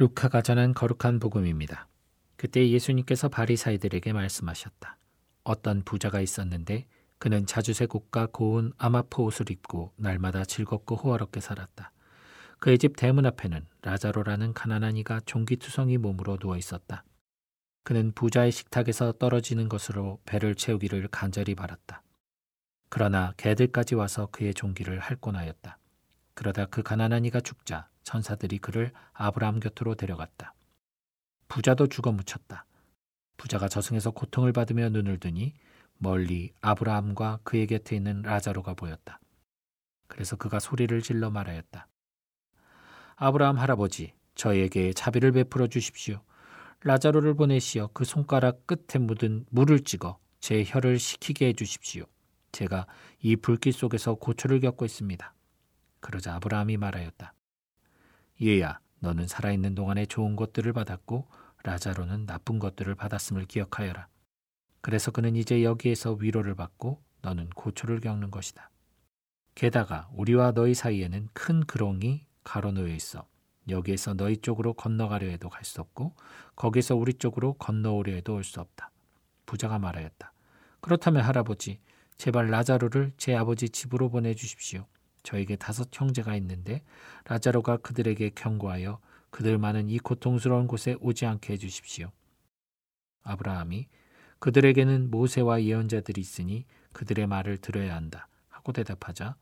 루카가 전한 거룩한 복음입니다. 그때 예수님께서 바리사이들에게 말씀하셨다. 어떤 부자가 있었는데 그는 자주색 옷과 고운 아마포 옷을 입고 날마다 즐겁고 호화롭게 살았다. 그의 집 대문 앞에는 라자로라는 가난한 이가 종기투성이 몸으로 누워 있었다. 그는 부자의 식탁에서 떨어지는 것으로 배를 채우기를 간절히 바랐다. 그러나 개들까지 와서 그의 종기를 할곤하였다. 그러다 그 가난한 이가 죽자 천사들이 그를 아브라함 곁으로 데려갔다. 부자도 죽어 묻혔다. 부자가 저승에서 고통을 받으며 눈을 뜨니 멀리 아브라함과 그의 곁에 있는 라자로가 보였다. 그래서 그가 소리를 질러 말하였다. 아브라함 할아버지, 저에게 자비를 베풀어 주십시오. 라자로를 보내시어 그 손가락 끝에 묻은 물을 찍어 제 혀를 식히게 해 주십시오. 제가 이 불길 속에서 고초를 겪고 있습니다. 그러자 아브라함이 말하였다. 얘야, 너는 살아있는 동안에 좋은 것들을 받았고 라자로는 나쁜 것들을 받았음을 기억하여라. 그래서 그는 이제 여기에서 위로를 받고 너는 고초를 겪는 것이다. 게다가 우리와 너희 사이에는 큰 그롱이 가로놓여 있어 여기에서 너희 쪽으로 건너가려 해도 갈 수 없고 거기서 우리 쪽으로 건너오려 해도 올 수 없다. 부자가 말하였다. 그렇다면 할아버지, 제발 라자로를 제 아버지 집으로 보내주십시오. 저에게 다섯 형제가 있는데 라자로가 그들에게 경고하여 그들 많은 이 고통스러운 곳에 오지 않게 해주십시오. 아브라함이 그들에게는 모세와 예언자들이 있으니 그들의 말을 들어야 한다 하고 대답하자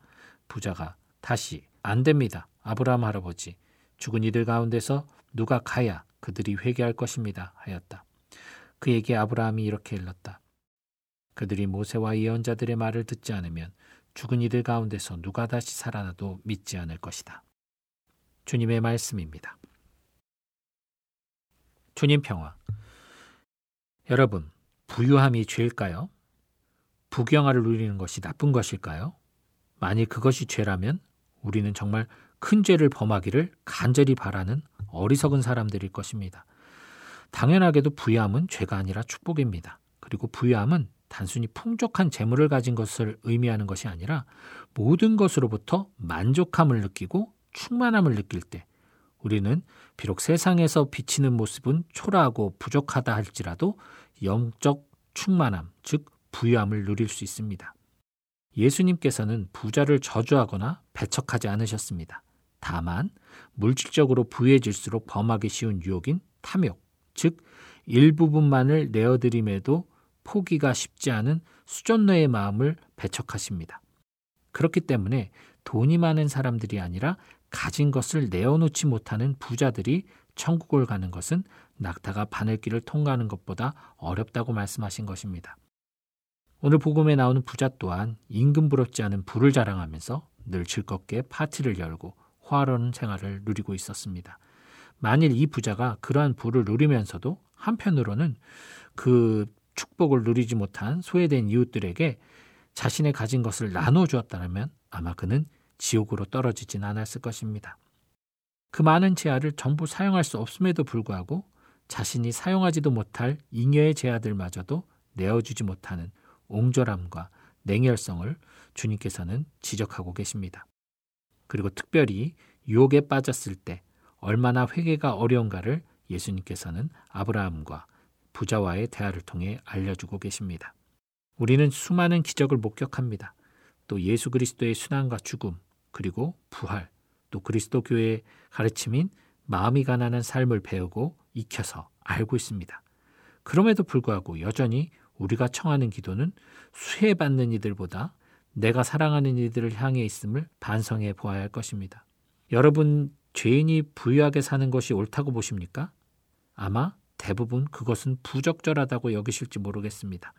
부자가 다시 안 됩니다. 아브라함 할아버지 죽은 이들 가운데서 누가 가야 그들이 회개할 것입니다 하였다. 그에게 아브라함이 이렇게 일렀다. 그들이 모세와 예언자들의 말을 듣지 않으면 죽은 이들 가운데서 누가 다시 살아나도 믿지 않을 것이다. 주님의 말씀입니다. 주님 평화. 여러분, 부유함이 죄일까요? 부경화를 누리는 것이 나쁜 것일까요? 만일 그것이 죄라면 우리는 정말 큰 죄를 범하기를 간절히 바라는 어리석은 사람들일 것입니다. 당연하게도 부유함은 죄가 아니라 축복입니다. 그리고 부유함은 단순히 풍족한 재물을 가진 것을 의미하는 것이 아니라 모든 것으로부터 만족함을 느끼고 충만함을 느낄 때 우리는 비록 세상에서 비치는 모습은 초라하고 부족하다 할지라도 영적 충만함, 즉 부유함을 누릴 수 있습니다. 예수님께서는 부자를 저주하거나 배척하지 않으셨습니다. 다만 물질적으로 부유해질수록 범하기 쉬운 유혹인 탐욕, 즉 일부분만을 내어드림에도 포기가 쉽지 않은 수존너의 마음을 배척하십니다. 그렇기 때문에 돈이 많은 사람들이 아니라 가진 것을 내어놓지 못하는 부자들이 천국을 가는 것은 낙타가 바늘길을 통과하는 것보다 어렵다고 말씀하신 것입니다. 오늘 복음에 나오는 부자 또한 임금 부럽지 않은 부를 자랑하면서 늘 즐겁게 파티를 열고 화로운 생활을 누리고 있었습니다. 만일 이 부자가 그러한 부를 누리면서도 한편으로는 그 축복을 누리지 못한 소외된 이웃들에게 자신의 가진 것을 나눠 주었다면 아마 그는 지옥으로 떨어지진 않았을 것입니다. 그 많은 재화를 전부 사용할 수 없음에도 불구하고 자신이 사용하지도 못할 잉여의 재화들마저도 내어주지 못하는 옹졸함과 냉혈성을 주님께서는 지적하고 계십니다. 그리고 특별히 유혹에 빠졌을 때 얼마나 회개가 어려운가를 예수님께서는 아브라함과 부자와의 대화를 통해 알려주고 계십니다. 우리는 수많은 기적을 목격합니다. 또 예수 그리스도의 순환과 죽음, 그리고 부활, 또 그리스도 교회의 가르침인 마음이 가난한 삶을 배우고 익혀서 알고 있습니다. 그럼에도 불구하고 여전히 우리가 청하는 기도는 수혜받는 이들보다 내가 사랑하는 이들을 향해 있음을 반성해 보아야 할 것입니다. 여러분, 죄인이 부유하게 사는 것이 옳다고 보십니까? 아마 대부분 그것은 부적절하다고 여기실지 모르겠습니다.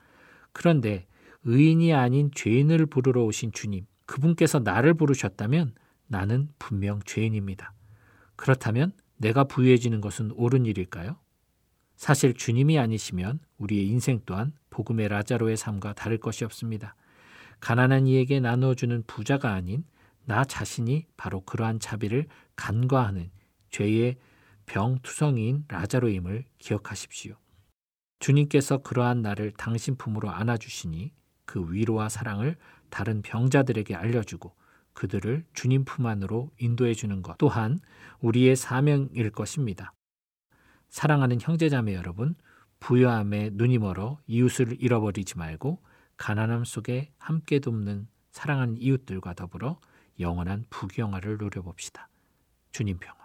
그런데 의인이 아닌 죄인을 부르러 오신 주님, 그분께서 나를 부르셨다면 나는 분명 죄인입니다. 그렇다면 내가 부유해지는 것은 옳은 일일까요? 사실 주님이 아니시면 우리의 인생 또한 복음의 라자로의 삶과 다를 것이 없습니다. 가난한 이에게 나누어주는 부자가 아닌 나 자신이 바로 그러한 자비를 간과하는 죄의 병투성이인 라자로임을 기억하십시오. 주님께서 그러한 나를 당신 품으로 안아주시니 그 위로와 사랑을 다른 병자들에게 알려주고 그들을 주님 품 안으로 인도해 주는 것 또한 우리의 사명일 것입니다. 사랑하는 형제자매 여러분, 부유함에 눈이 멀어 이웃을 잃어버리지 말고 가난함 속에 함께 돕는 사랑하는 이웃들과 더불어 영원한 부귀영화를 누려봅시다. 주님 평화.